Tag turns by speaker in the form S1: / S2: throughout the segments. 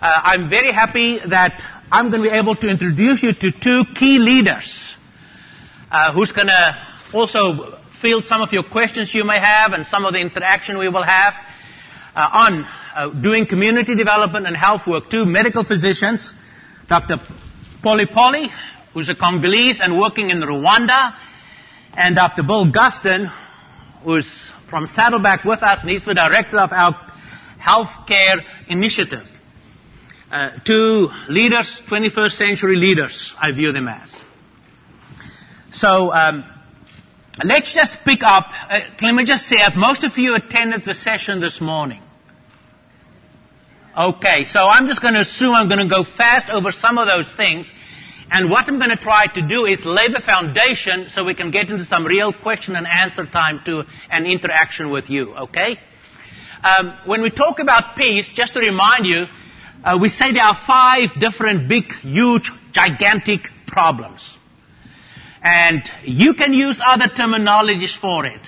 S1: Uh, I'm very happy that I'm going to be able to introduce you to two key leaders uh, who's going to also field some of your questions you may have and some of the interaction we will have uh, on uh, doing community development and health work. Two medical physicians, Dr. Polly Polly, who's a Congolese and working in Rwanda, and Dr. Bill Guston, who's from Saddleback with us, and he's the director of our healthcare initiative. Uh, two leaders, 21st century leaders, I view them as. So, um, let's just pick up, uh, let me just say, most of you attended the session this morning. Okay, so I'm just going to assume I'm going to go fast over some of those things. And what I'm going to try to do is lay the foundation so we can get into some real question and answer time to an interaction with you, okay? Um, when we talk about peace, just to remind you, uh, we say there are five different big, huge, gigantic problems. And you can use other terminologies for it.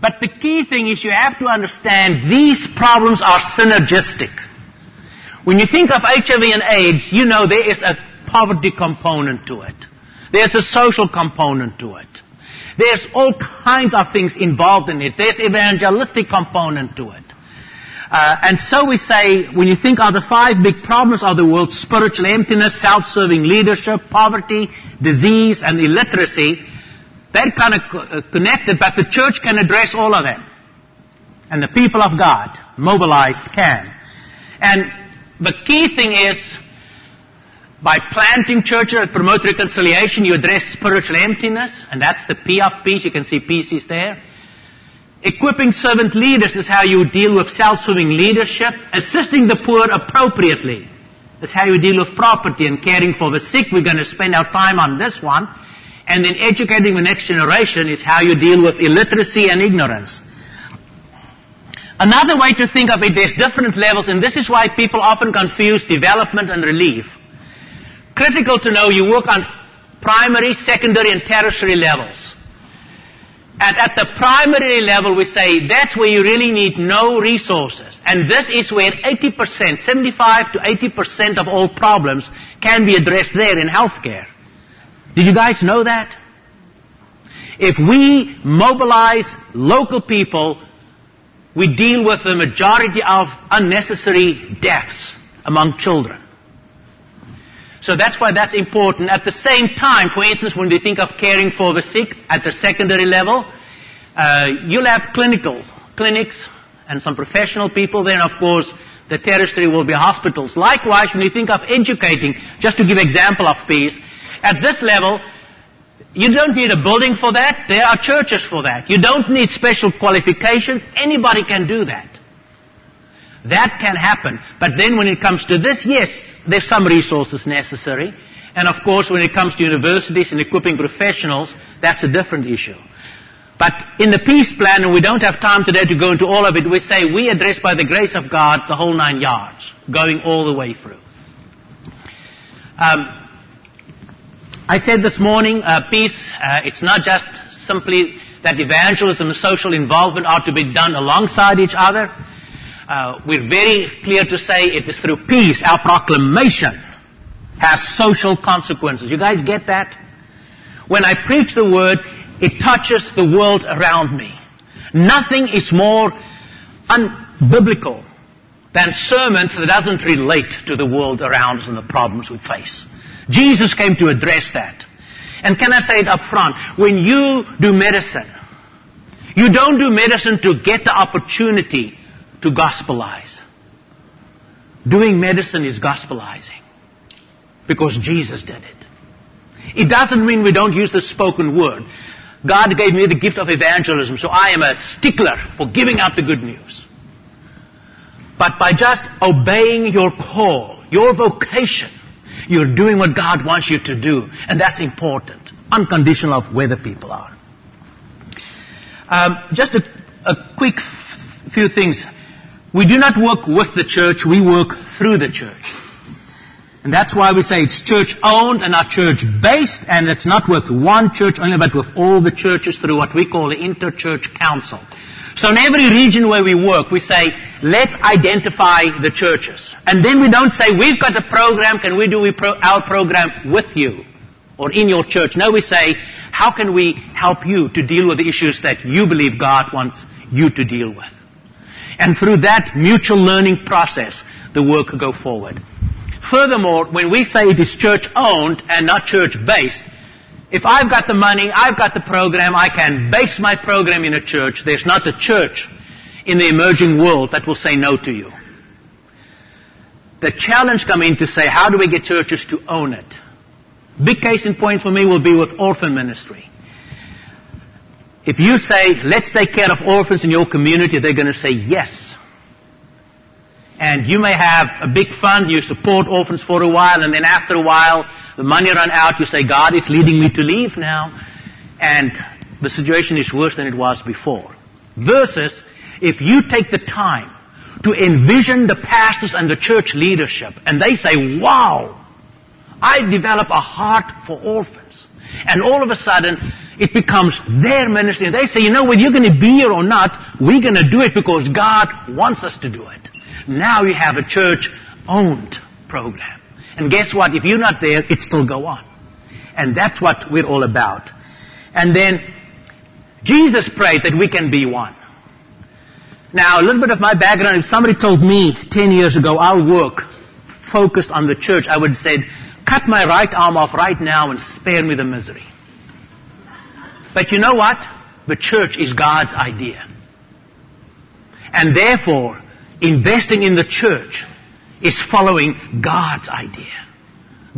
S1: But the key thing is you have to understand these problems are synergistic. When you think of HIV and AIDS, you know there is a poverty component to it. There's a social component to it. There's all kinds of things involved in it. There's evangelistic component to it. Uh, and so we say, when you think of the five big problems of the world, spiritual emptiness, self-serving leadership, poverty, disease, and illiteracy, they're kind of uh, connected, but the church can address all of them. And the people of God, mobilized, can. And the key thing is, by planting churches that promote reconciliation, you address spiritual emptiness, and that's the P of peace. You can see peace is there. Equipping servant leaders is how you deal with self-serving leadership. Assisting the poor appropriately is how you deal with property and caring for the sick. We're going to spend our time on this one. And then educating the next generation is how you deal with illiteracy and ignorance. Another way to think of it, there's different levels, and this is why people often confuse development and relief. Critical to know you work on primary, secondary, and tertiary levels. And at the primary level, we say that's where you really need no resources. And this is where 80%, 75 to 80% of all problems can be addressed there in healthcare. Did you guys know that? If we mobilize local people, we deal with the majority of unnecessary deaths among children. So that's why that's important. At the same time, for instance, when we think of caring for the sick at the secondary level, uh, you'll have clinical clinics and some professional people. Then, of course, the tertiary will be hospitals. Likewise, when you think of educating, just to give example of peace, at this level, you don't need a building for that. There are churches for that. You don't need special qualifications. Anybody can do that. That can happen. But then when it comes to this, yes, there's some resources necessary. And of course, when it comes to universities and equipping professionals, that's a different issue. But in the peace plan, and we don't have time today to go into all of it, we say we address by the grace of God the whole nine yards, going all the way through. Um, I said this morning, uh, peace, uh, it's not just simply that evangelism and social involvement are to be done alongside each other. Uh, we're very clear to say it is through peace. Our proclamation has social consequences. You guys get that? When I preach the word, it touches the world around me. Nothing is more unbiblical than sermons that doesn't relate to the world around us and the problems we face. Jesus came to address that. And can I say it up front? When you do medicine, you don't do medicine to get the opportunity to gospelize. Doing medicine is gospelizing. Because Jesus did it. It doesn't mean we don't use the spoken word. God gave me the gift of evangelism, so I am a stickler for giving out the good news. But by just obeying your call, your vocation, you're doing what God wants you to do. And that's important. Unconditional of where the people are. Um, just a, a quick f- few things. We do not work with the church, we work through the church. And that's why we say it's church owned and not church based, and it's not with one church only, but with all the churches through what we call the interchurch council. So in every region where we work, we say let's identify the churches. And then we don't say, we've got a program, can we do our program with you or in your church? No, we say, how can we help you to deal with the issues that you believe God wants you to deal with? And through that mutual learning process, the work will go forward. Furthermore, when we say it is church owned and not church based, if I've got the money, I've got the program, I can base my program in a church, there's not a church in the emerging world that will say no to you. The challenge comes in to say, how do we get churches to own it? Big case in point for me will be with orphan ministry. If you say, let's take care of orphans in your community, they're going to say yes. And you may have a big fund, you support orphans for a while, and then after a while, the money run out, you say, God is leading me to leave now. And the situation is worse than it was before. Versus, if you take the time to envision the pastors and the church leadership, and they say, wow, I develop a heart for orphans. And all of a sudden, it becomes their ministry. And they say, you know, whether you're going to be here or not, we're going to do it because God wants us to do it. Now you have a church owned program. And guess what? If you're not there, it still go on. And that's what we're all about. And then, Jesus prayed that we can be one. Now, a little bit of my background, if somebody told me 10 years ago I'll work focused on the church, I would have said, cut my right arm off right now and spare me the misery. But you know what? The church is God's idea. And therefore, investing in the church is following God's idea,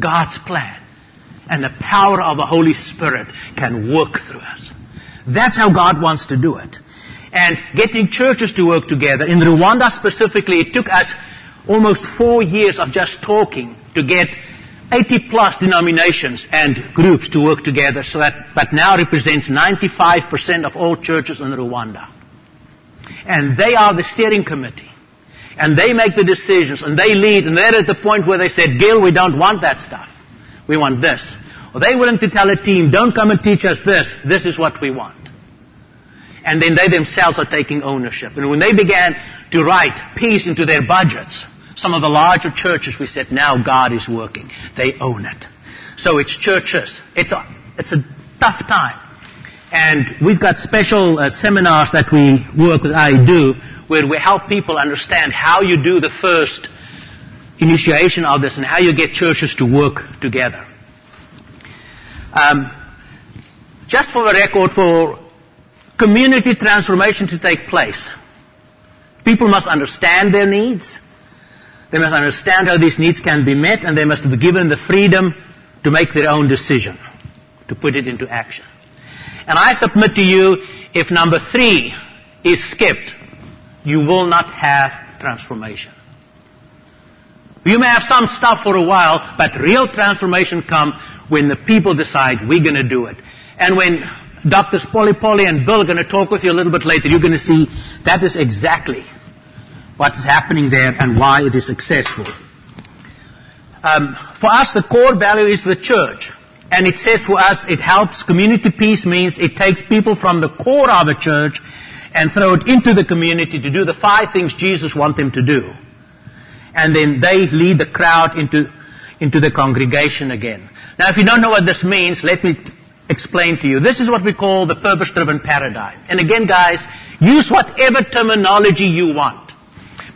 S1: God's plan. And the power of the Holy Spirit can work through us. That's how God wants to do it and getting churches to work together. In Rwanda specifically, it took us almost four years of just talking to get 80 plus denominations and groups to work together so that, but now represents 95% of all churches in Rwanda. And they are the steering committee. And they make the decisions and they lead and they're at the point where they said, Gil, we don't want that stuff. We want this. Or they willing to tell a team, don't come and teach us this. This is what we want and then they themselves are taking ownership. And when they began to write peace into their budgets, some of the larger churches, we said, now God is working. They own it. So it's churches. It's a, it's a tough time. And we've got special uh, seminars that we work with I do where we help people understand how you do the first initiation of this and how you get churches to work together. Um, just for the record, for community transformation to take place. People must understand their needs. They must understand how these needs can be met and they must be given the freedom to make their own decision, to put it into action. And I submit to you, if number three is skipped, you will not have transformation. You may have some stuff for a while, but real transformation comes when the people decide we're going to do it. And when Doctors Polly Polly and Bill are going to talk with you a little bit later. You're going to see that is exactly what is happening there and why it is successful. Um, for us, the core value is the church. And it says for us, it helps. Community peace means it takes people from the core of a church and throw it into the community to do the five things Jesus wants them to do. And then they lead the crowd into, into the congregation again. Now, if you don't know what this means, let me explain to you. This is what we call the purpose-driven paradigm. And again, guys, use whatever terminology you want.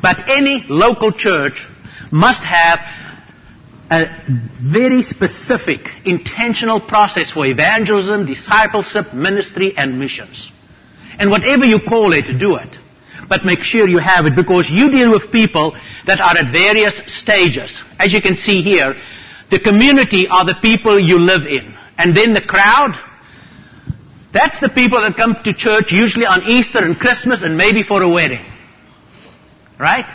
S1: But any local church must have a very specific, intentional process for evangelism, discipleship, ministry, and missions. And whatever you call it, do it. But make sure you have it because you deal with people that are at various stages. As you can see here, the community are the people you live in. And then the crowd, that's the people that come to church usually on Easter and Christmas and maybe for a wedding. Right?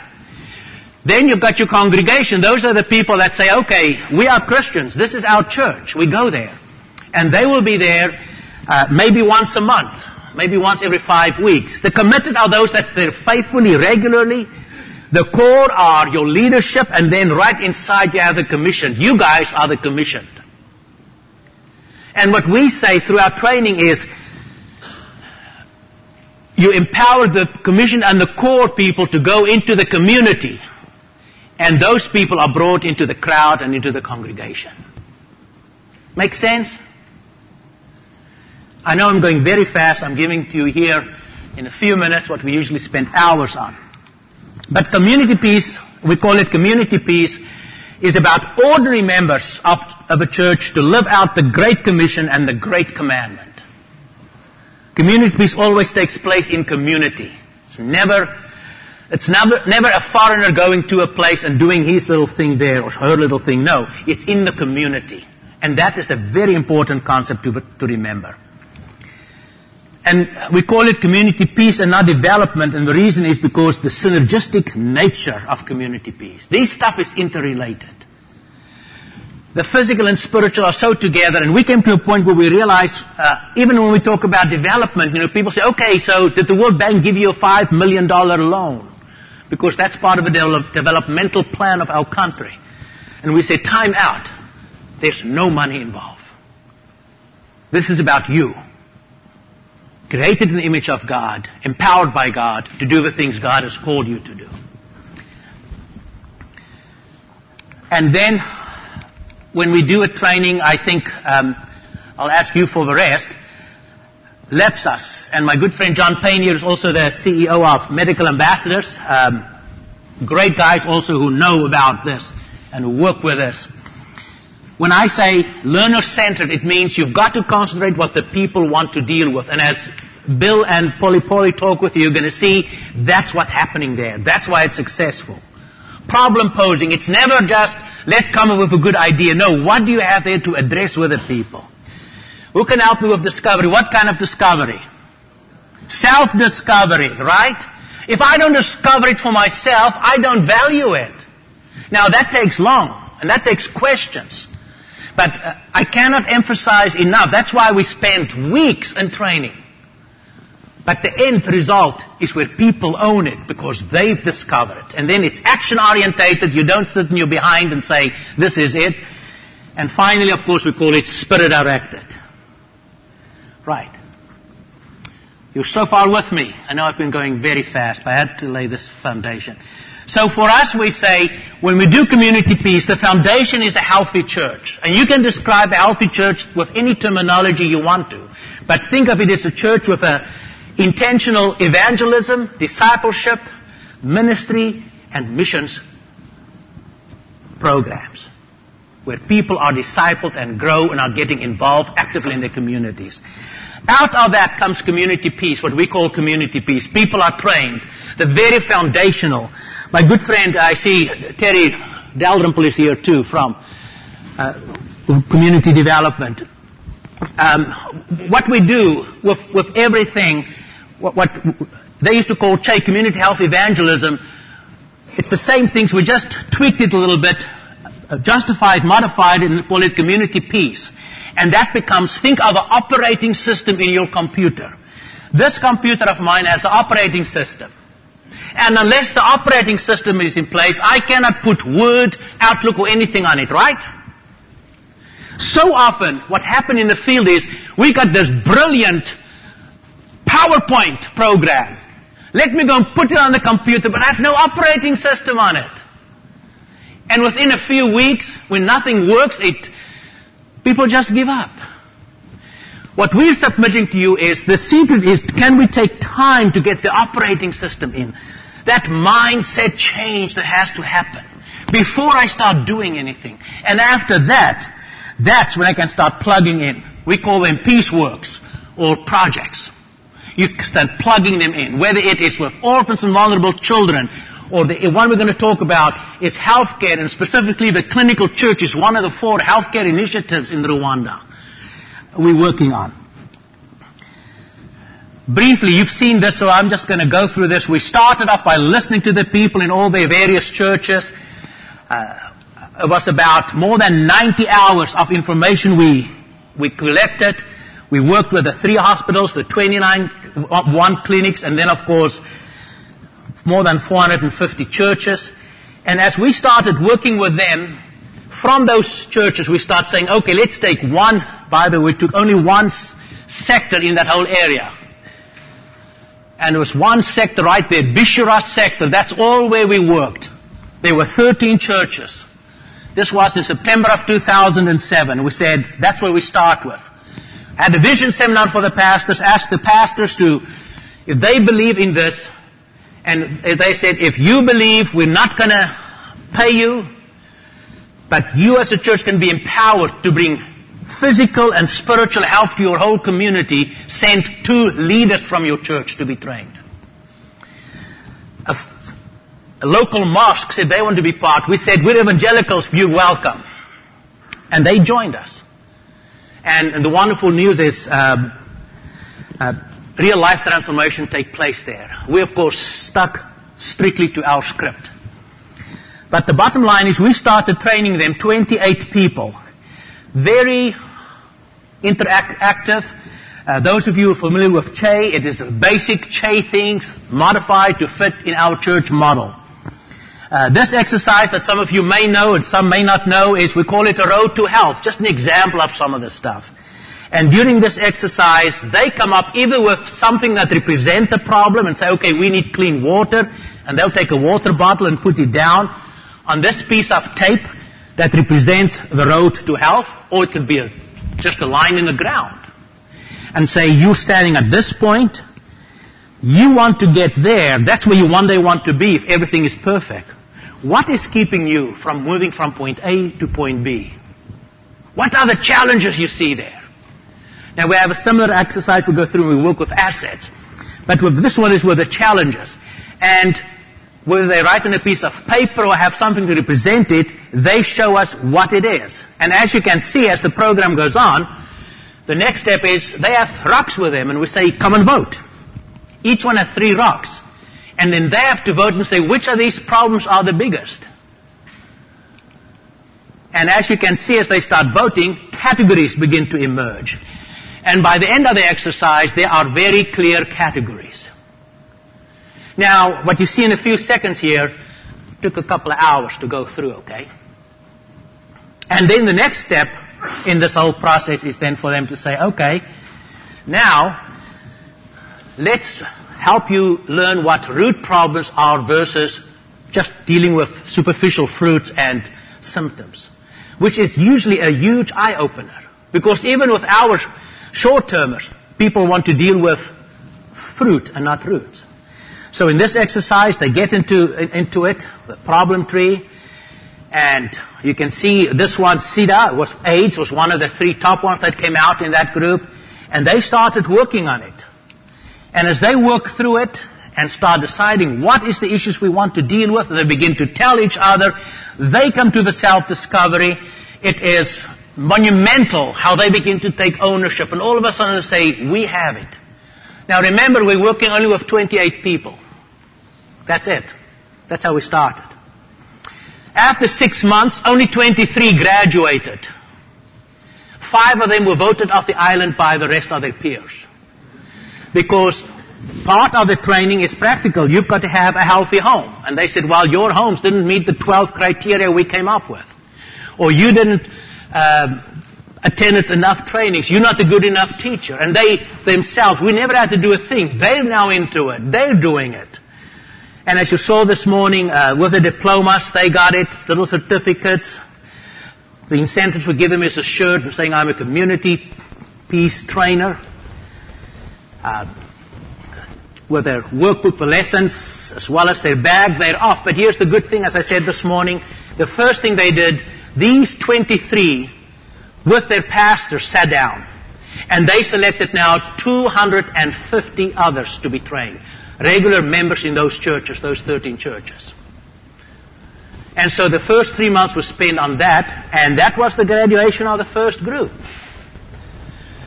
S1: Then you've got your congregation. Those are the people that say, okay, we are Christians. This is our church. We go there. And they will be there uh, maybe once a month, maybe once every five weeks. The committed are those that they're faithfully, regularly. The core are your leadership, and then right inside you have the commission. You guys are the commissioned. And what we say through our training is, you empower the commission and the core people to go into the community. And those people are brought into the crowd and into the congregation. Make sense? I know I'm going very fast. I'm giving to you here in a few minutes what we usually spend hours on. But community peace, we call it community peace, is about ordinary members of, of a church to live out the Great Commission and the Great Commandment. Community peace always takes place in community. It's never, it's never, never a foreigner going to a place and doing his little thing there or her little thing. No, it's in the community. And that is a very important concept to, to remember. And we call it community peace and not development, and the reason is because the synergistic nature of community peace. This stuff is interrelated. The physical and spiritual are so together, and we came to a point where we realize, uh, even when we talk about development, you know, people say, okay, so did the World Bank give you a five million dollar loan? Because that's part of the de- developmental plan of our country. And we say, time out. There's no money involved. This is about you created in the image of God, empowered by God to do the things God has called you to do. And then, when we do a training, I think um, I'll ask you for the rest. Lepsas, and my good friend John Payne here is also the CEO of Medical Ambassadors. Um, great guys also who know about this and who work with us. When I say learner-centered, it means you've got to concentrate what the people want to deal with. And as Bill and Polly Polly talk with you, you're going to see that's what's happening there. That's why it's successful. Problem posing. It's never just, let's come up with a good idea. No, what do you have there to address with the people? Who can help me with discovery? What kind of discovery? Self-discovery, right? If I don't discover it for myself, I don't value it. Now that takes long, and that takes questions. But uh, I cannot emphasize enough. That's why we spend weeks in training. But the end result is where people own it because they've discovered it. And then it's action orientated. You don't sit in your behind and say, this is it. And finally, of course, we call it spirit directed. Right. You're so far with me. I know I've been going very fast, but I had to lay this foundation. So for us, we say, when we do community peace, the foundation is a healthy church. And you can describe a healthy church with any terminology you want to. But think of it as a church with a intentional evangelism, discipleship, ministry, and missions programs where people are discipled and grow and are getting involved actively in their communities. Out of that comes community peace, what we call community peace. People are trained. The very foundational. My good friend, I see Terry Dalrymple is here too from uh, community development. Um, what we do with, with everything what, what they used to call CHE, community health evangelism. It's the same things. We just tweaked it a little bit, uh, justified, modified, and call it community peace. And that becomes, think of an operating system in your computer. This computer of mine has an operating system. And unless the operating system is in place, I cannot put Word, Outlook, or anything on it, right? So often, what happened in the field is, we got this brilliant PowerPoint program. Let me go and put it on the computer, but I have no operating system on it. And within a few weeks, when nothing works, it, people just give up. What we're submitting to you is, the secret is, can we take time to get the operating system in? That mindset change that has to happen before I start doing anything. And after that, that's when I can start plugging in. We call them PeaceWorks or projects. You start plugging them in, whether it is with orphans and vulnerable children, or the one we're going to talk about is healthcare, and specifically the clinical church is one of the four healthcare initiatives in Rwanda we're working on. Briefly, you've seen this, so I'm just going to go through this. We started off by listening to the people in all their various churches. Uh, it was about more than 90 hours of information we, we collected. We worked with the three hospitals, the 29 one clinics, and then of course more than 450 churches. And as we started working with them, from those churches we start saying, okay, let's take one, by the way, we took only one sector in that whole area. And there was one sector right there, Bishara sector. That's all where we worked. There were 13 churches. This was in September of 2007. We said, that's where we start with. Had a vision seminar for the pastors, asked the pastors to, if they believe in this, and they said, if you believe, we're not gonna pay you, but you as a church can be empowered to bring physical and spiritual health to your whole community, send two leaders from your church to be trained. A, a local mosque said they want to be part. We said, we're evangelicals, you're welcome. And they joined us. And, the wonderful news is, um, uh, real life transformation take place there. We of course stuck strictly to our script. But the bottom line is we started training them, 28 people. Very interactive. Uh, those of you who are familiar with CHE, it is basic CHE things modified to fit in our church model. Uh, this exercise that some of you may know and some may not know is we call it a road to health. Just an example of some of this stuff. And during this exercise, they come up either with something that represents a problem and say, okay, we need clean water, and they'll take a water bottle and put it down on this piece of tape that represents the road to health, or it could be a, just a line in the ground. And say, you standing at this point, you want to get there, that's where you one day want to be if everything is perfect. What is keeping you from moving from point A to point B? What are the challenges you see there? Now we have a similar exercise we go through we work with assets. But with this one is with the challenges. And whether they write on a piece of paper or have something to represent it, they show us what it is. And as you can see, as the program goes on, the next step is they have rocks with them and we say, come and vote. Each one has three rocks. And then they have to vote and say, which of these problems are the biggest? And as you can see, as they start voting, categories begin to emerge. And by the end of the exercise, there are very clear categories. Now, what you see in a few seconds here took a couple of hours to go through, okay? And then the next step in this whole process is then for them to say, okay, now, let's help you learn what root problems are versus just dealing with superficial fruits and symptoms. Which is usually a huge eye opener. Because even with our Short-termers, people want to deal with fruit and not roots. So in this exercise, they get into, into it, the problem tree, and you can see this one, SIDA, was AIDS, was one of the three top ones that came out in that group, and they started working on it. And as they work through it and start deciding what is the issues we want to deal with, they begin to tell each other, they come to the self-discovery. It is monumental how they begin to take ownership and all of a sudden they say, we have it. Now remember, we're working only with 28 people. That's it. That's how we started. After six months, only 23 graduated. Five of them were voted off the island by the rest of their peers. Because part of the training is practical. You've got to have a healthy home. And they said, well, your homes didn't meet the 12 criteria we came up with. Or you didn't attended enough trainings. You're not a good enough teacher. And they themselves, we never had to do a thing. They're now into it. They're doing it. And as you saw this morning, uh, with the diplomas, they got it, little certificates. The incentives we give them is a shirt saying I'm a community peace trainer. Uh, with their workbook for lessons, as well as their bag, they're off. But here's the good thing, as I said this morning, the first thing they did, these 23 with their pastor sat down and they selected now 250 others to be trained. Regular members in those churches, those 13 churches. And so the first three months was spent on that, and that was the graduation of the first group.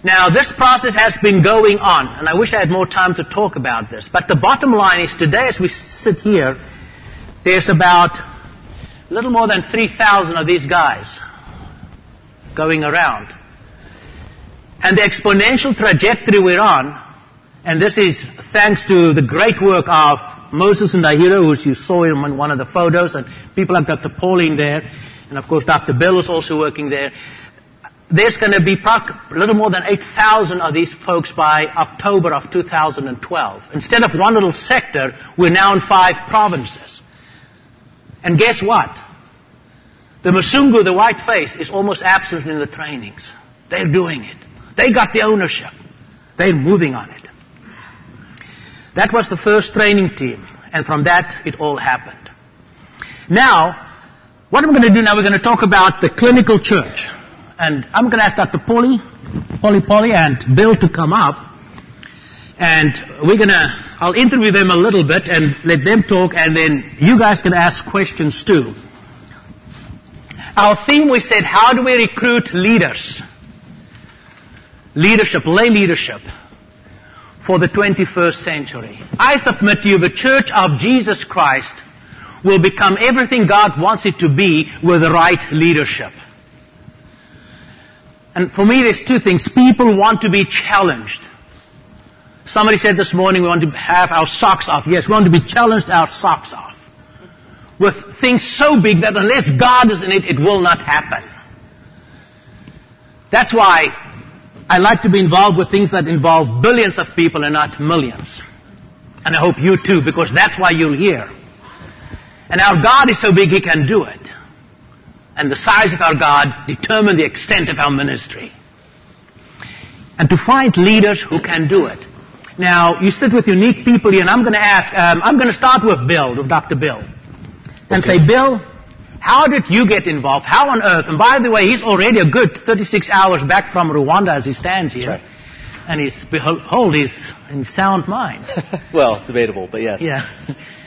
S1: Now, this process has been going on, and I wish I had more time to talk about this. But the bottom line is today, as we sit here, there's about a little more than 3,000 of these guys going around. And the exponential trajectory we're on, and this is thanks to the great work of Moses and Ahira, who you saw in one of the photos, and people like Dr. Pauline there, and of course Dr. Bill is also working there. There's going to be a little more than 8,000 of these folks by October of 2012. Instead of one little sector, we're now in five provinces. And guess what? The Musungu, the white face, is almost absent in the trainings. They're doing it. They got the ownership. They're moving on it. That was the first training team. And from that, it all happened. Now, what I'm going to do now, we're going to talk about the clinical church. And I'm going to ask Dr. Polly, Polly Polly and Bill to come up. And we're going to, I'll interview them a little bit and let them talk and then you guys can ask questions too. Our theme we said, how do we recruit leaders? Leadership, lay leadership for the 21st century. I submit to you the church of Jesus Christ will become everything God wants it to be with the right leadership. And for me, there's two things. People want to be challenged. Somebody said this morning we want to have our socks off. Yes, we want to be challenged our socks off. With things so big that unless God is in it, it will not happen. That's why I like to be involved with things that involve billions of people and not millions. And I hope you too, because that's why you're here. And our God is so big He can do it and the size of our God determine the extent of our ministry. And to find leaders who can do it. Now, you sit with unique people here, and I'm going to ask, um, I'm going to start with Bill, with Dr. Bill. And okay. say, Bill, how did you get involved? How on earth? And by the way, he's already a good 36 hours back from Rwanda as he stands here.
S2: Right.
S1: And he's, behold, he's in sound mind.
S2: well, debatable, but yes.
S1: Yeah.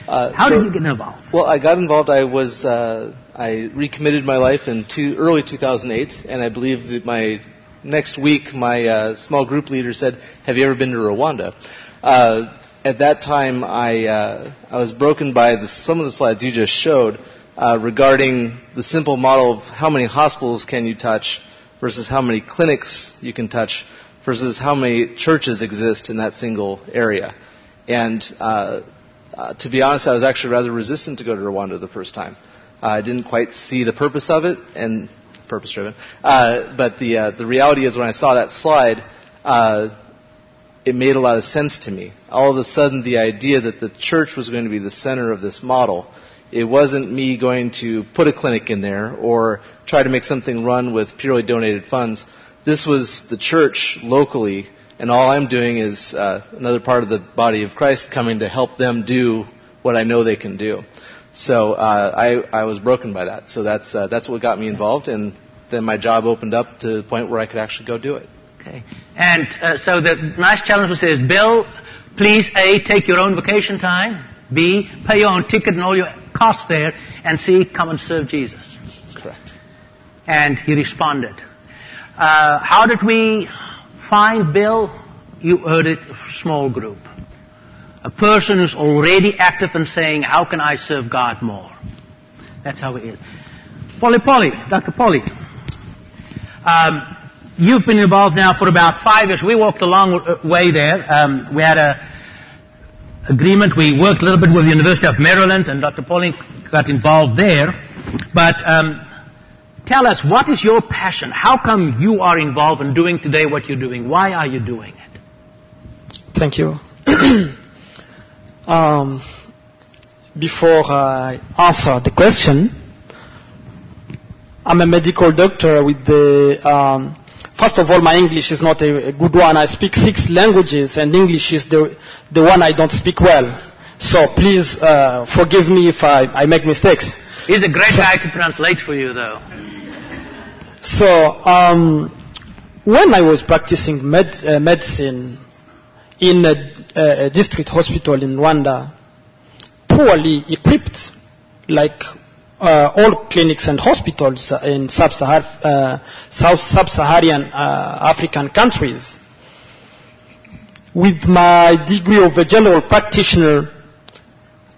S1: Uh, How so, did you get involved?
S2: Well, I got involved. I was uh, I recommitted my life in two, early 2008, and I believe that my next week my uh, small group leader said, "Have you ever been to Rwanda?" Uh, at that time, I uh, I was broken by the, some of the slides you just showed uh, regarding the simple model of how many hospitals can you touch versus how many clinics you can touch versus how many churches exist in that single area, and uh, to be honest, I was actually rather resistant to go to Rwanda the first time. Uh, I didn't quite see the purpose of it, and purpose driven. Uh, but the uh, the reality is, when I saw that slide, uh, it made a lot of sense to me. All of a sudden, the idea that the church was going to be the center of this model. It wasn't me going to put a clinic in there or try to make something run with purely donated funds. This was the church locally and all I'm doing is uh, another part of the body of Christ coming to help them do what I know they can do. So uh, I, I was broken by that. So that's uh, that's what got me involved, and then my job opened up to the point where I could actually go do it.
S1: Okay. And uh, so the nice challenge was is, Bill, please A, take your own vacation time. B, pay your own ticket and all your costs there. And C, come and serve Jesus.
S2: Correct.
S1: And he responded. Uh, how did we find Bill, you heard it, small group. A person who's already active and saying, how can I serve God more? That's how it is. Polly Polly, Dr. Polly. Um, you've been involved now for about five years. We walked a long way there. Um, we had a agreement. We worked a little bit with the University of Maryland, and Dr. Polly got involved there. But um, Tell us, what is your passion? How come you are involved in doing today what you're doing? Why are you doing it?
S3: Thank you. um, before I answer the question, I'm a medical doctor with the, um, first of all, my English is not a, a, good one. I speak six languages and English is the, the one I don't speak well. So please uh, forgive me if I, I make mistakes.
S1: He's a great so, guy to translate for you, though.
S3: So, um, when I was practicing med- uh, medicine in a, a, district hospital in Rwanda, poorly equipped, like uh, all clinics and hospitals in sub-Sahar, uh, Sub-Saharan uh, African countries. With my degree of a general practitioner,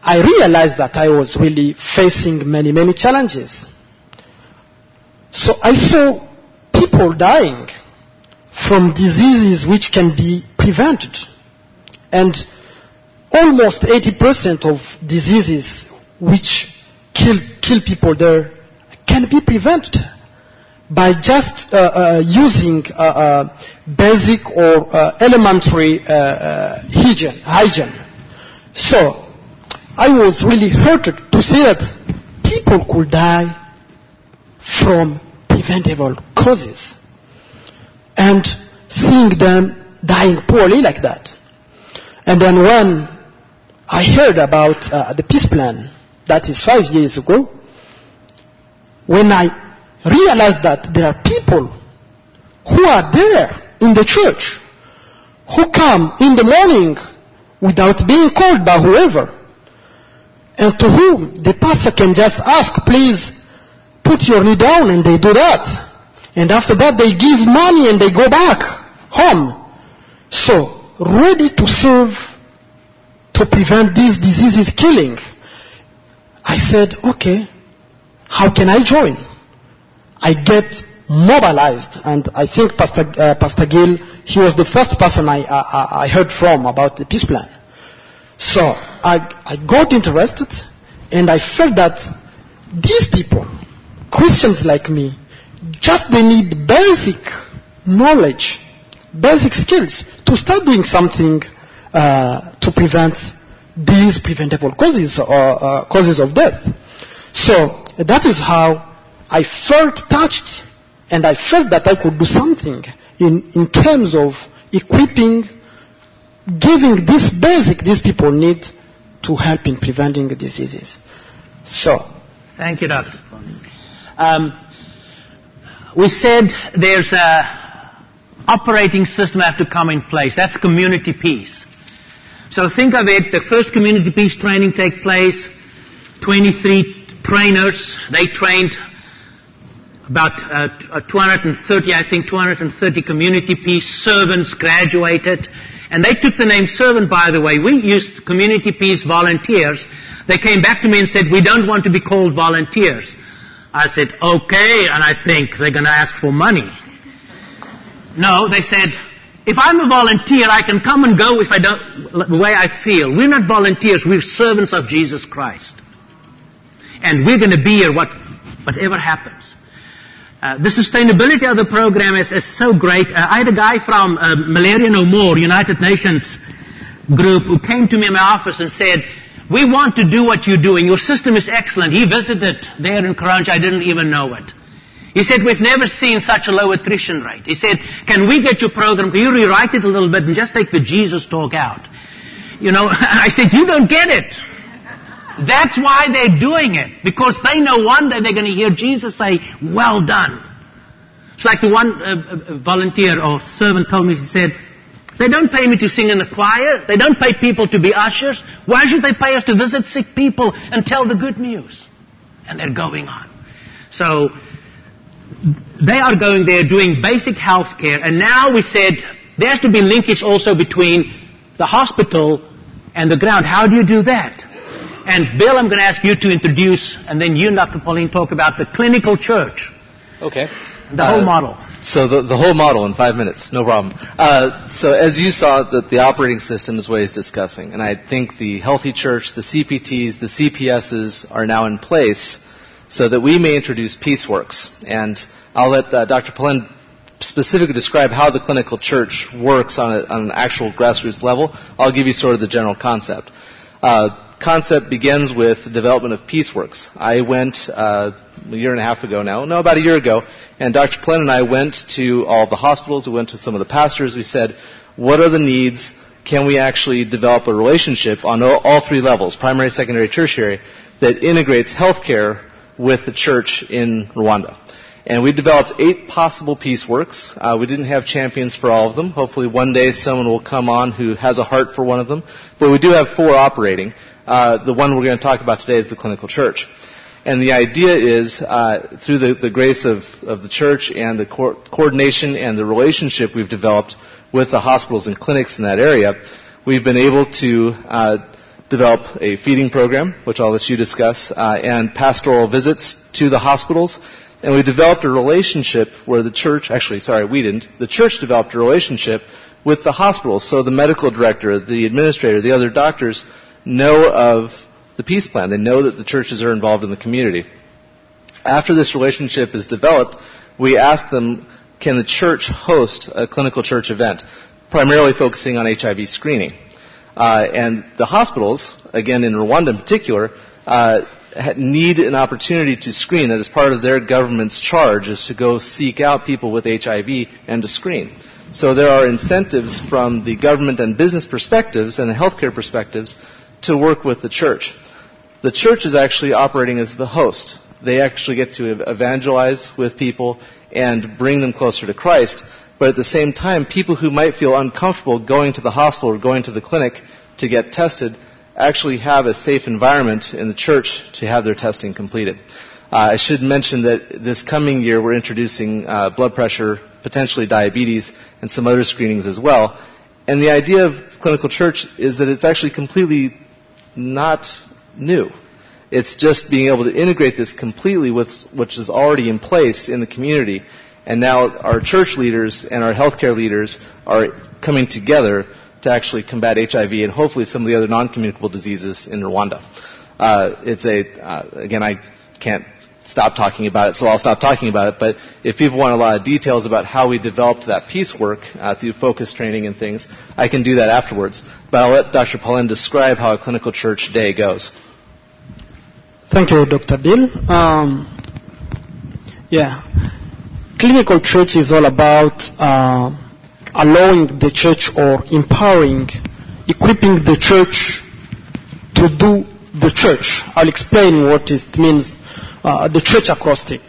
S3: I realized that I was really facing many, many challenges. So I saw people dying from diseases which can be prevented. And almost 80% of diseases which kill, kill people there can be prevented by just uh, uh, using uh, uh, basic or uh, elementary uh, hygiene, hygiene. So I was really hurted to see that people could die from preventable causes and seeing them dying poorly like that. And then when I heard about uh, the peace plan, that is five years ago, when I realized that there are people who are there in the church who come in the morning without being called by whoever and to whom the pastor can just ask, please put your knee down and they do that. And after that they give money and they go back home. So, ready to serve to prevent these diseases killing. I said, okay, how can I join? I get mobilized, and I think Pastor, uh, Pastor Gill, he was the first person I, I, I heard from about the peace plan. So I, I got interested, and I felt that these people, Christians like me, just they need basic knowledge, basic skills to start doing something uh, to prevent these preventable causes or uh, causes of death. So that is how I felt touched and I felt that I could do something in, in terms of equipping, giving this basic these people need to help in preventing diseases. So.
S1: Thank you, Doctor. Um, we said there's a operating system have to come in place. That's community peace. So think of it, the first community peace training take place, 23 trainers, they trained about uh, 230, I think 230 community peace servants graduated. And they took the name servant, by the way. We used community peace volunteers. They came back to me and said, we don't want to be called volunteers. I said, okay, and I think they're going to ask for money. No, they said, if I'm a volunteer, I can come and go if I don't, the way I feel. We're not volunteers, we're servants of Jesus Christ. And we're going to be here what, whatever happens. Uh, the sustainability of the program is, is so great. Uh, I had a guy from uh, Malaria No More, United Nations group, who came to me in my office and said, we want to do what you're doing. Your system is excellent. He visited there in Kranj. I didn't even know it. He said, we've never seen such a low attrition rate. He said, can we get your program, can you rewrite it a little bit and just take the Jesus talk out? You know, I said, you don't get it. That's why they're doing it. Because they know one day they're going to hear Jesus say, well done. It's like the one uh, uh, volunteer or servant told me, he said, they don't pay me to sing in the choir. They don't pay people to be ushers. Why should they pay us to visit sick people and tell the good news? And they're going on. So, they are going there doing basic health care. And now we said there has to be linkage also between the hospital and the ground. How do you do that? And Bill, I'm going to ask you to introduce, and then you and Dr. Pauline talk about the clinical church.
S2: Okay.
S1: The whole
S2: Uh,
S1: model.
S2: So the, the whole model in five minutes, no problem. Uh, so as you saw, that the operating system is what he's discussing, and I think the Healthy Church, the CPTs, the CPSs are now in place so that we may introduce PeaceWorks. And I'll let uh, Dr. Pauline specifically describe how the clinical church works on, a, on an actual grassroots level. I'll give you sort of the general concept. Uh, concept begins with the development of PeaceWorks. I went uh, a year and a half ago now, no, about a year ago, and Dr. Plen and I went to all the hospitals, we went to some of the pastors, we said, what are the needs? Can we actually develop a relationship on all, all three levels, primary, secondary, tertiary, that integrates healthcare with the church in Rwanda? And we developed eight possible PeaceWorks. Uh, we didn't have champions for all of them. Hopefully one day someone will come on who has a heart for one of them. But we do have four operating. Uh, the one we're going to talk about today is the clinical church. And the idea is, uh, through the, the grace of, of the church and the co- coordination and the relationship we've developed with the hospitals and clinics in that area, we've been able to uh, develop a feeding program, which I'll let you discuss, uh, and pastoral visits to the hospitals. And we developed a relationship where the church, actually, sorry, we didn't, the church developed a relationship with the hospitals. So the medical director, the administrator, the other doctors know of the peace plan. They know that the churches are involved in the community. After this relationship is developed, we ask them, can the church host a clinical church event, primarily focusing on HIV screening? Uh, and the hospitals, again in Rwanda in particular, uh, need an opportunity to screen. That is part of their government's charge is to go seek out people with HIV and to screen. So there are incentives from the government and business perspectives and the healthcare perspectives to work with the church. The church is actually operating as the host. They actually get to evangelize with people and bring them closer to Christ. But at the same time, people who might feel uncomfortable going to the hospital or going to the clinic to get tested actually have a safe environment in the church to have their testing completed. Uh, I should mention that this coming year we're introducing uh, blood pressure, potentially diabetes, and some other screenings as well. And the idea of clinical church is that it's actually completely not new. It's just being able to integrate this completely with which is already in place in the community. And now our church leaders and our healthcare leaders are coming together to actually combat HIV and hopefully some of the other non-communicable diseases in Rwanda. Uh, it's a, uh, again, I can't stop talking about it, so I'll stop talking about it. But if people want a lot of details about how we developed that PeaceWorks uh, through focus training and things, I can do that afterwards. But I'll let Dr. Paulin describe how a clinical church day goes.
S3: Thank you, Dr. Bill. Um, yeah, clinical church is all about uh, allowing the church or empowering, equipping the church to do the church. I'll explain what it means, uh, the church acrostic.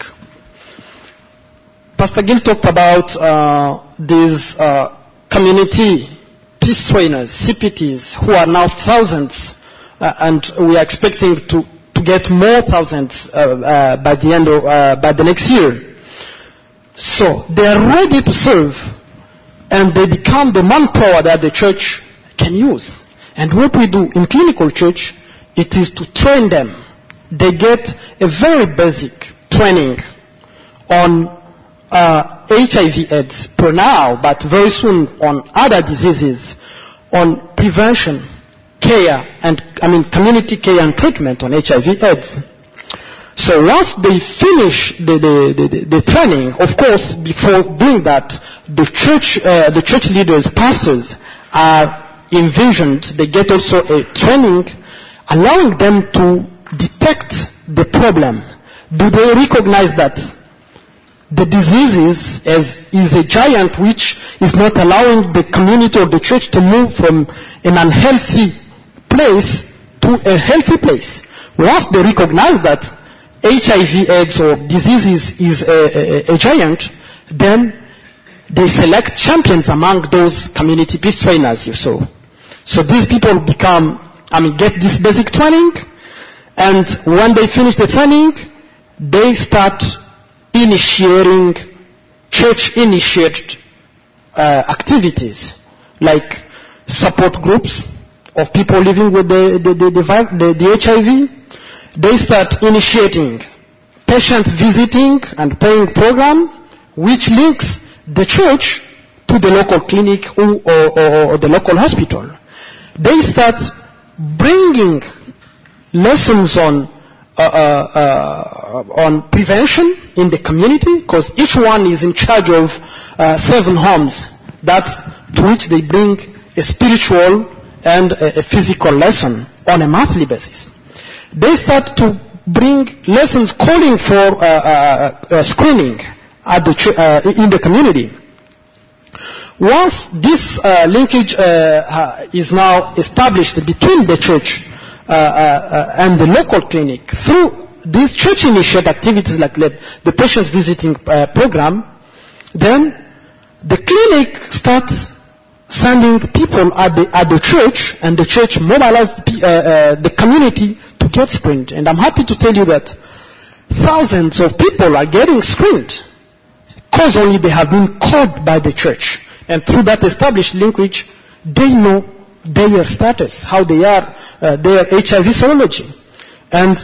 S3: Pastor Gill talked about uh, these uh, community peace trainers, CPTs, who are now thousands, uh, and we are expecting to, to get more thousands uh, uh, by the end of by the next year. So they are ready to serve and they become the manpower that the church can use. And what we do in clinical church, it is to train them. They get a very basic training on uh, HIV AIDS per now, but very soon on other diseases, on prevention, care, and I mean community care and treatment on HIV AIDS. So once they finish the, the, the, the, training, of course, before doing that, the church, uh, the church leaders, pastors are envisioned, they get also a training allowing them to detect the problem. Do they recognize that the disease is, is a giant which is not allowing the community or the church to move from an unhealthy place to a healthy place? Once they recognize that, HIV AIDS or diseases is a, a, a giant, then they select champions among those community peace trainers you saw. So these people become, I mean, get this basic training, and when they finish the training, they start initiating church-initiated uh, activities like support groups of people living with the, the, the, the, the HIV, they start initiating patient visiting and paying program which links the church to the local clinic or, or, or the local hospital. They start bringing lessons on uh, uh, uh, on prevention in the community because each one is in charge of uh, seven homes that to which they bring a spiritual and a, a physical lesson on a monthly basis they start to bring lessons calling for uh, uh, uh screening the uh, in the community. Once this uh, linkage is now established between the church and the local clinic through these church-initiated activities like the patient visiting program, then the clinic starts sending people at the, at the church and the church mobilized uh, uh, the community to get screened. And I'm happy to tell you that thousands of people are getting screened because only they have been called by the church. And through that established linkage, they know their status, how they are, uh, their HIV serology. And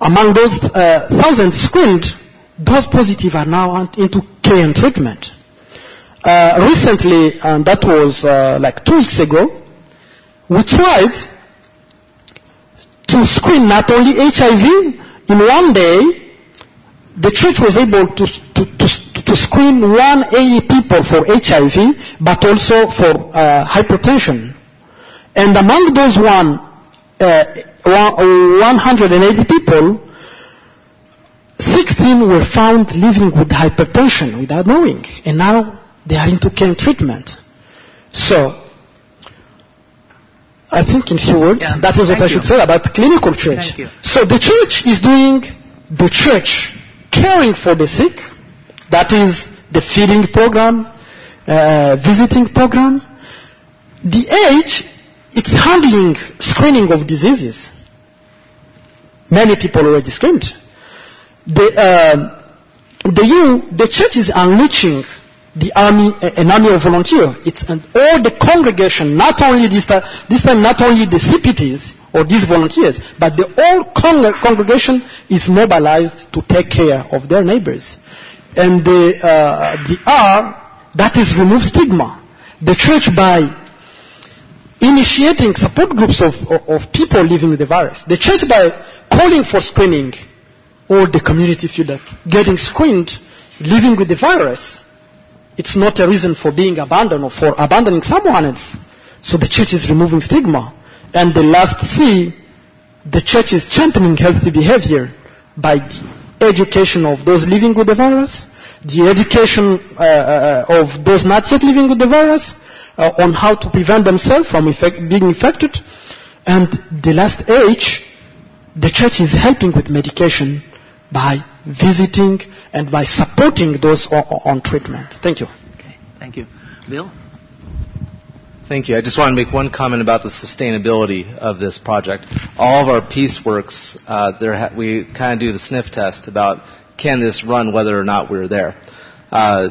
S3: among those uh, thousands screened, those positive are now into care and treatment. Uh, recently, and that was uh, like two weeks ago, we tried to screen not only HIV in one day, the church was able to, to, to, to screen 180 people for HIV, but also for uh, hypertension. And among those one, uh, 180 people, 16 were found living with hypertension without knowing. And now they are into care treatment. So, I think in few words,
S1: Yeah,
S3: that is what
S1: thank
S3: I should
S1: you.
S3: say about clinical church. So the church is doing the church caring for the sick. That is the feeding program, uh, visiting program. The age, it's handling screening of diseases. Many people already screened. The, um, the you, the church is unleashing the army, an army of volunteers. It's all the congregation, not only this time, this time not only the CPTs or these volunteers, but the whole con- congregation is mobilized to take care of their neighbors. And the, uh, the R, that is remove stigma. The church by initiating support groups of, of, of people living with the virus. The church by calling for screening, or the community feel that getting screened, living with the virus, it's not a reason for being abandoned or for abandoning someone else. So the church is removing stigma. And the last C, the church is championing healthy behavior by education of those living with the virus, the education uh, uh, of those not yet living with the virus, uh, on how to prevent themselves from effect, being infected. And the last H, the church is helping with medication by visiting and by supporting those on, on treatment. Thank you.
S1: Okay, thank you. Bill?
S2: Thank you. I just want to make one comment about the sustainability of this project. All of our PeaceWorks, uh, ha- we kind of do the sniff test about can this run whether or not we're there. Uh,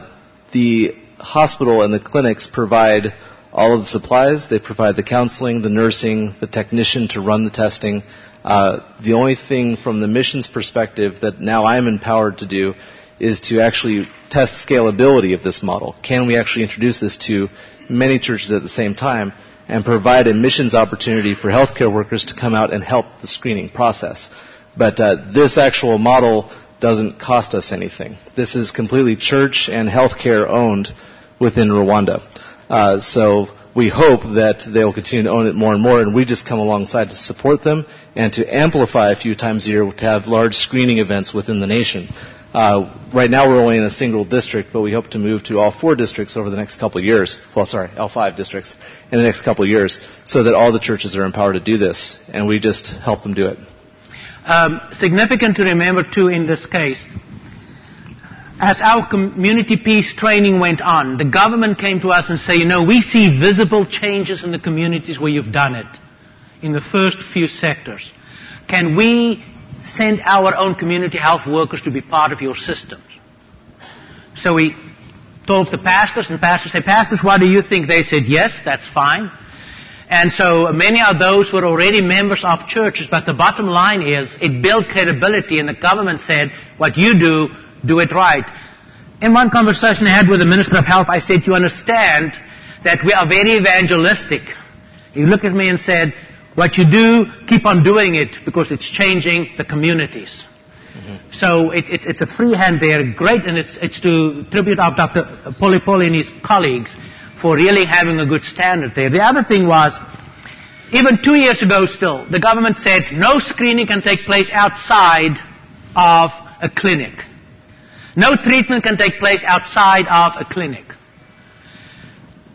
S2: the hospital and the clinics provide all of the supplies. They provide the counseling, the nursing, the technician to run the testing. Uh, the only thing from the missions perspective that now I'm empowered to do is to actually test scalability of this model. Can we actually introduce this to many churches at the same time and provide a missions opportunity for healthcare workers to come out and help the screening process? But uh, this actual model doesn't cost us anything. This is completely church and healthcare owned within Rwanda. Uh, so we hope that they'll continue to own it more and more, and we just come alongside to support them and to amplify a few times a year to have large screening events within the nation. Uh, right now we're only in a single district, but we hope to move to all four districts over the next couple of years. Well, sorry, all five districts in the next couple of years, so that all the churches are empowered to do this, and we just help them do it.
S1: Um, significant to remember too in this case, as our community peace training went on, the government came to us and said, you know, we see visible changes in the communities where you've done it, in the first few sectors. Can we send our own community health workers to be part of your systems? So we told the pastors, and pastors said, pastors, what do you think? They said, yes, that's fine. And so many of those were already members of churches, but the bottom line is it built credibility and the government said, what you do, do it right. In one conversation I had with the Minister of Health, I said, you understand that we are very evangelistic. He looked at me and said, what you do, keep on doing it because it's changing the communities. Mm-hmm. So it, it's, it's a free hand there, great, and it's, it's to tribute of Dr. Polipoli and his colleagues for really having a good standard there. The other thing was, even two years ago still, the government said no screening can take place outside of a clinic. No treatment can take place outside of a clinic.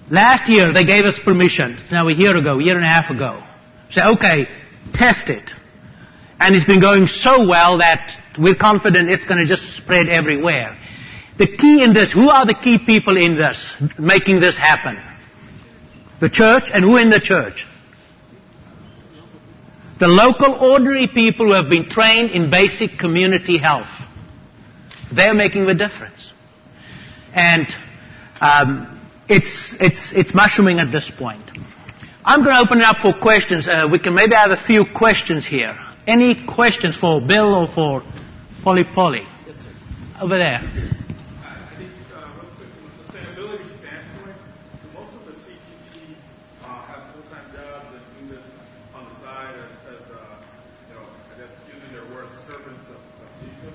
S1: Last year they gave us permission, it's now a year ago, a year and a half ago. Say, okay, test it. And it's been going so well that we're confident it's going to just spread everywhere. The key in this, who are the key people in this, making this happen? The church, and who in the church? The local ordinary people who have been trained in basic community health. They're making the difference. And um, it's, it's, it's mushrooming at this point. I'm going to open it up for questions. Uh, we can maybe have a few questions here. Any questions for Bill or for Polly Polly?
S2: Yes, sir.
S1: Over there.
S4: I think, uh, from a sustainability standpoint, most of the CPTs uh, have full-time jobs and do this on the side as, as you know, I guess using their word, servants of, of Jesus.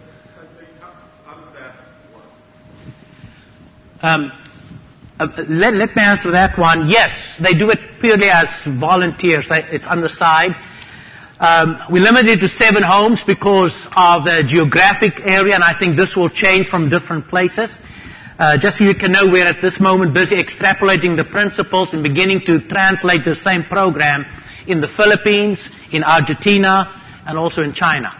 S4: How, does that work?
S1: Um, uh, let, let me answer that one. Yes, they do it purely as volunteers. It's on the side. Um, we limited it to seven homes because of the geographic area, and I think this will change from different places. Uh, just so you can know, we're at this moment busy extrapolating the principles and beginning to translate the same program in the Philippines, in Argentina, and also in China.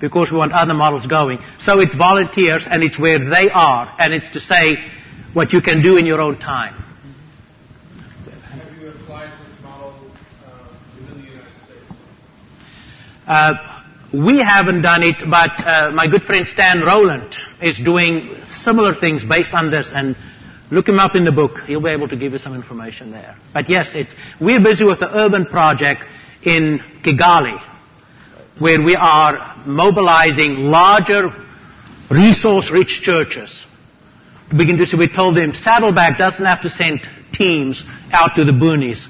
S1: Because we want other models going. So it's volunteers, and it's where they are, and it's to say what you can do in your own time.
S4: Have you applied this model uh, within the United States?
S1: Uh, we haven't done it, but uh, my good friend Stan Rowland is doing similar things based on this, and look him up in the book. He'll be able to give you some information there. But yes, it's we're busy with the urban project in Kigali, where we are mobilizing larger, resource-rich churches. To begin to, so we told them Saddleback doesn't have to send teams out to the boonies.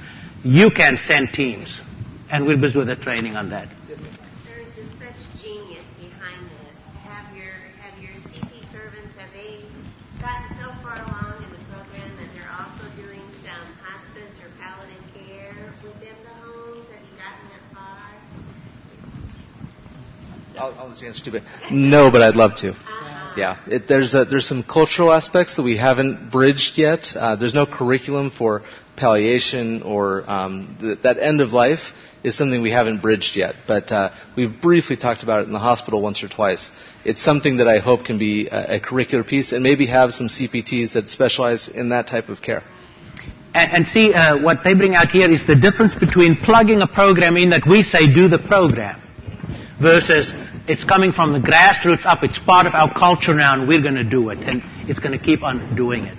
S1: You can send teams, and we're busy with the training on that.
S5: There is just such genius behind this. Have your have your CP servants have they gotten so far along in the program that they're also doing some hospice or palliative care within the homes? Have you gotten that far?
S2: I'll, I'll just answer to it. No, but I'd love to. Yeah, it, there's a, there's some cultural aspects that we haven't bridged yet. Uh, there's no curriculum for palliation or um, th- that end of life is something we haven't bridged yet. But uh, we've briefly talked about it in the hospital once or twice. It's something that I hope can be a, a curricular piece and maybe have some CPTs that specialize in that type of care.
S1: And, and see, uh, what they bring out here is the difference between plugging a program in that we say do the program versus it's coming from the grassroots up. It's part of our culture now, and we're going to do it, and it's going to keep on doing it.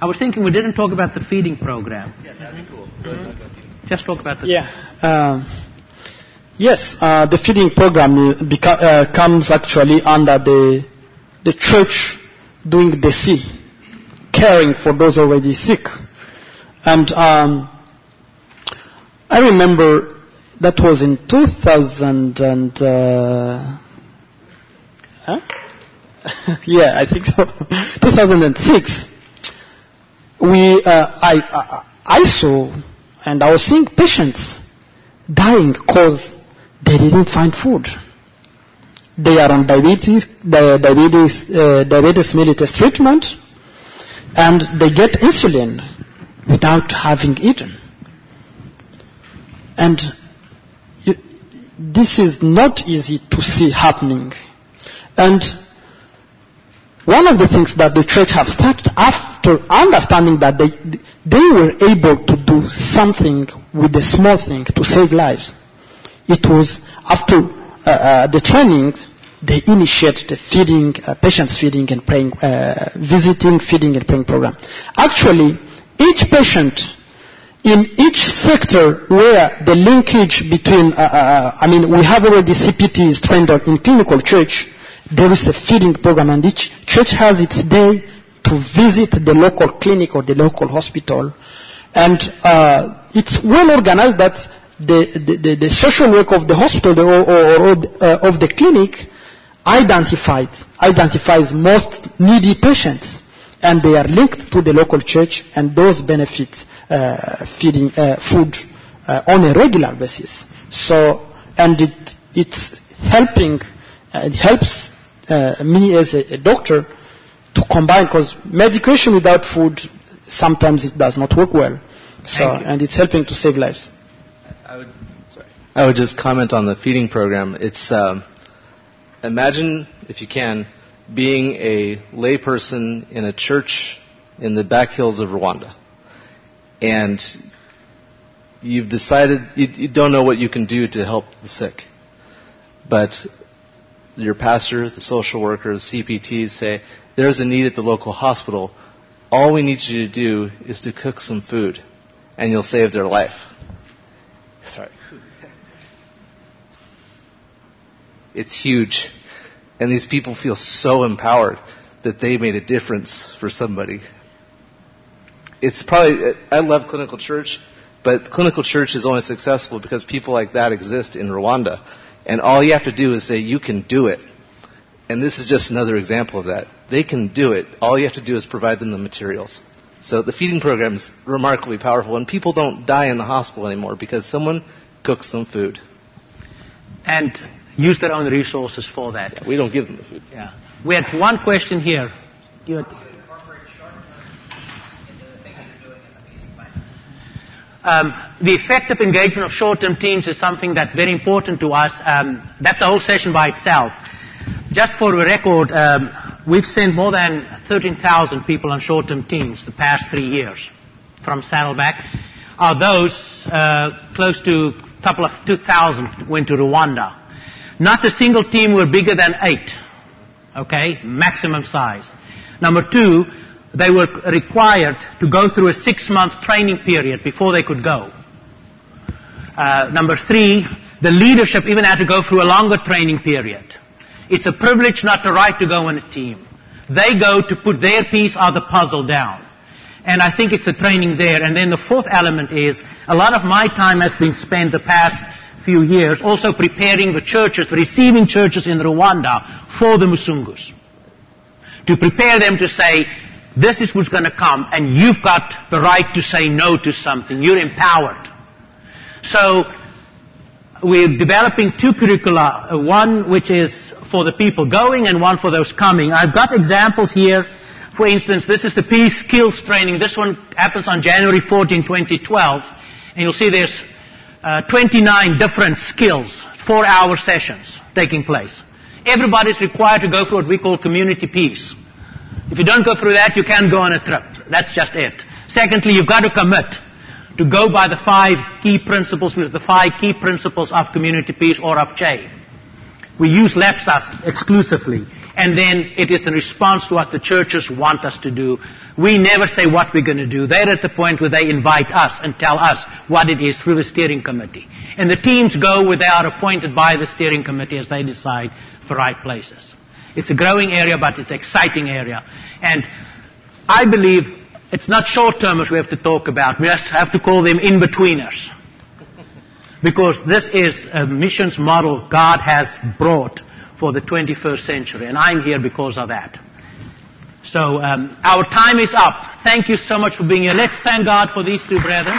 S1: I was thinking we didn't talk about the feeding program.
S2: Yeah, that'd be cool.
S1: Just talk about the.
S3: Yeah. Uh, yes, uh, the feeding program uh, beca- uh, comes actually under the the church doing the C, caring for those already sick, and um, I remember that was in 2000 and. Uh, huh? yeah, I think so. 2006 we, uh, I, I, I saw and I was seeing patients dying because they didn't find food. They are on diabetes, diabetes, uh, diabetes mellitus treatment, and they get insulin without having eaten. And this is not easy to see happening. And one of the things that the church have started after understanding that they, they were able to do something with a small thing to save lives. It was after uh, uh, the trainings, they initiated the feeding, uh, patients feeding and praying, uh, visiting, feeding and praying program. Actually, each patient in each sector where the linkage between, uh, uh, I mean, we have already CPTs trained on in clinical church, there is a feeding program and each church has its day to visit the local clinic or the local hospital. And uh, it's well organized that the, the, the, the social work of the hospital or, or, or uh, of the clinic identifies, identifies most needy patients and they are linked to the local church and those benefit uh, feeding uh, food uh, on a regular basis. So, and it, it's helping, uh, it helps uh, me as a, a doctor to combine because medication without food sometimes it does not work well. So, and it's helping to save lives.
S2: I would, sorry. I would just comment on the feeding program. It's um, imagine, if you can, being a layperson in a church in the back hills of Rwanda, and you've decided you, you don't know what you can do to help the sick, but your pastor, the social worker, the CPTs say there's a need at the local hospital. All we need you to do is to cook some food, and you'll save their life. Sorry. It's huge. And these people feel so empowered that they made a difference for somebody. It's probably, I love clinical church, but clinical church is only successful because people like that exist in Rwanda. And all you have to do is say, you can do it. And this is just another example of that. They can do it. All you have to do is provide them the materials. So the feeding program is remarkably powerful, and people don't die in the hospital anymore because someone cooks some food.
S1: And use their own resources for that.
S2: We don't give them the food.
S1: Yeah. We had one question here. You had- Um, the effective engagement of short-term teams is something that's very important to us. Um, that's a whole session by itself. Just for a record, um, we've sent more than 13,000 people on short-term teams the past three years from Saddleback. Of those, uh, close to a couple of 2,000 went to Rwanda. Not a single team were bigger than eight. Okay, maximum size. Number two, they were required to go through a six-month training period before they could go. Uh, number three, the leadership even had to go through a longer training period. It's a privilege, not a right, to go on a team. They go to put their piece of the puzzle down. And I think it's the training there. And then the fourth element is a lot of my time has been spent the past few years also preparing the churches, receiving churches in Rwanda for the Musungus. To prepare them to say, this is what's going to come, and you've got the right to say no to something. You're empowered. So, we're developing two curricula, uh, one which is for the people going and one for those coming. I've got examples here. For instance, this is the peace skills training. This one happens on January 14, 2012. And you'll see there's uh, 29 different skills, four hour sessions taking place. Everybody's required to go through what we call community peace. If you don't go through that, you can't go on a trip. That's just it. Secondly, you've got to commit to go by the five key principles, the five key principles of community peace or of CHE. We use LEPSAS exclusively. And then it is in response to what the churches want us to do. We never say what we're going to do. They're at the point where they invite us and tell us what it is through the steering committee. And the teams go where they are appointed by the steering committee as they decide the right places. It's a growing area, but it's an exciting area. And I believe it's not short-termers we have to talk about. We have to call them in-betweeners. Because this is a missions model God has brought for the 21st century, and I'm here because of that. So um, our time is up. Thank you so much for being here. Let's thank God for these two brethren.